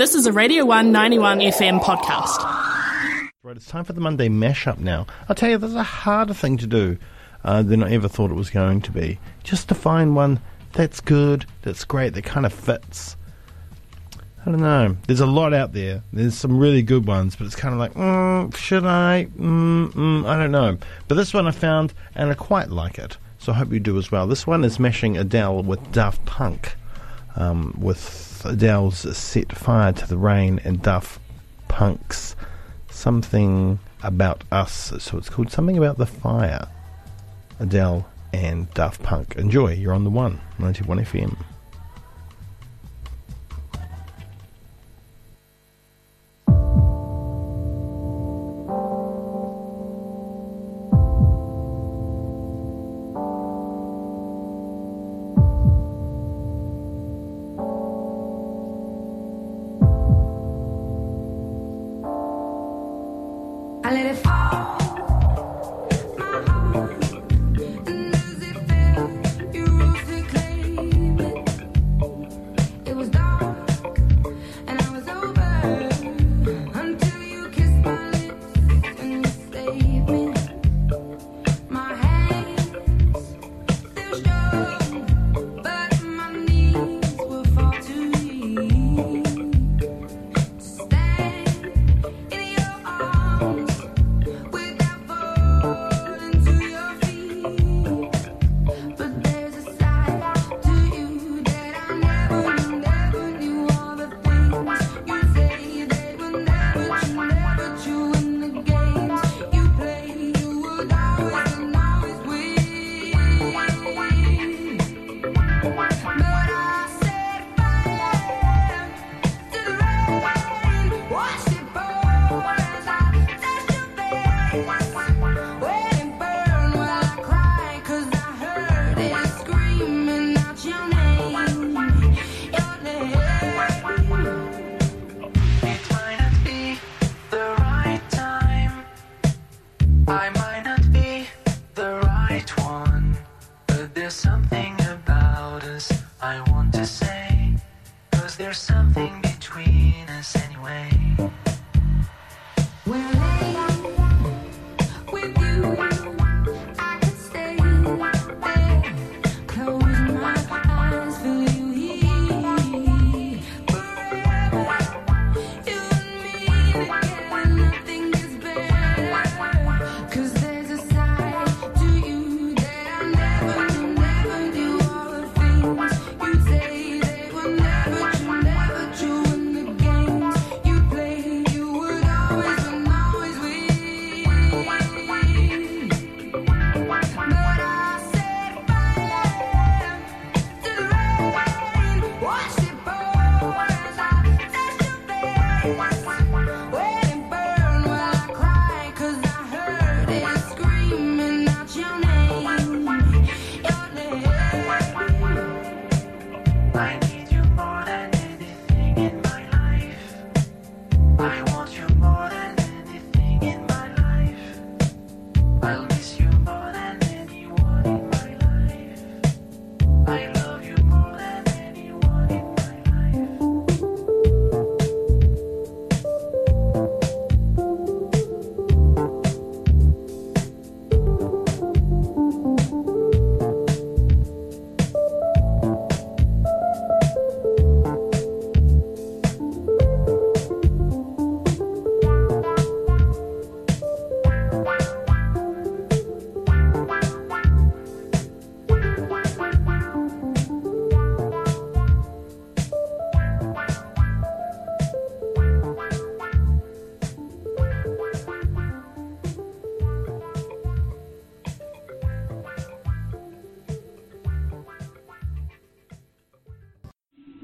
This is a Radio 191 FM podcast. Right, it's time for the Monday mashup now. I'll tell you, there's a harder thing to do uh, than I ever thought it was going to be. Just to find one that's good, that's great, that kind of fits. I don't know. There's a lot out there. There's some really good ones, but it's kind of like, mm, should I? Mm, mm, I don't know. But this one I found, and I quite like it. So I hope you do as well. This one is mashing Adele with Daft Punk, um, with Adele's Set Fire to the Rain and Daft Punk's Something About Us. So it's called Something About the Fire. Adele and Daft Punk. Enjoy. You're on the one, 91 FM. There's something between us anyway.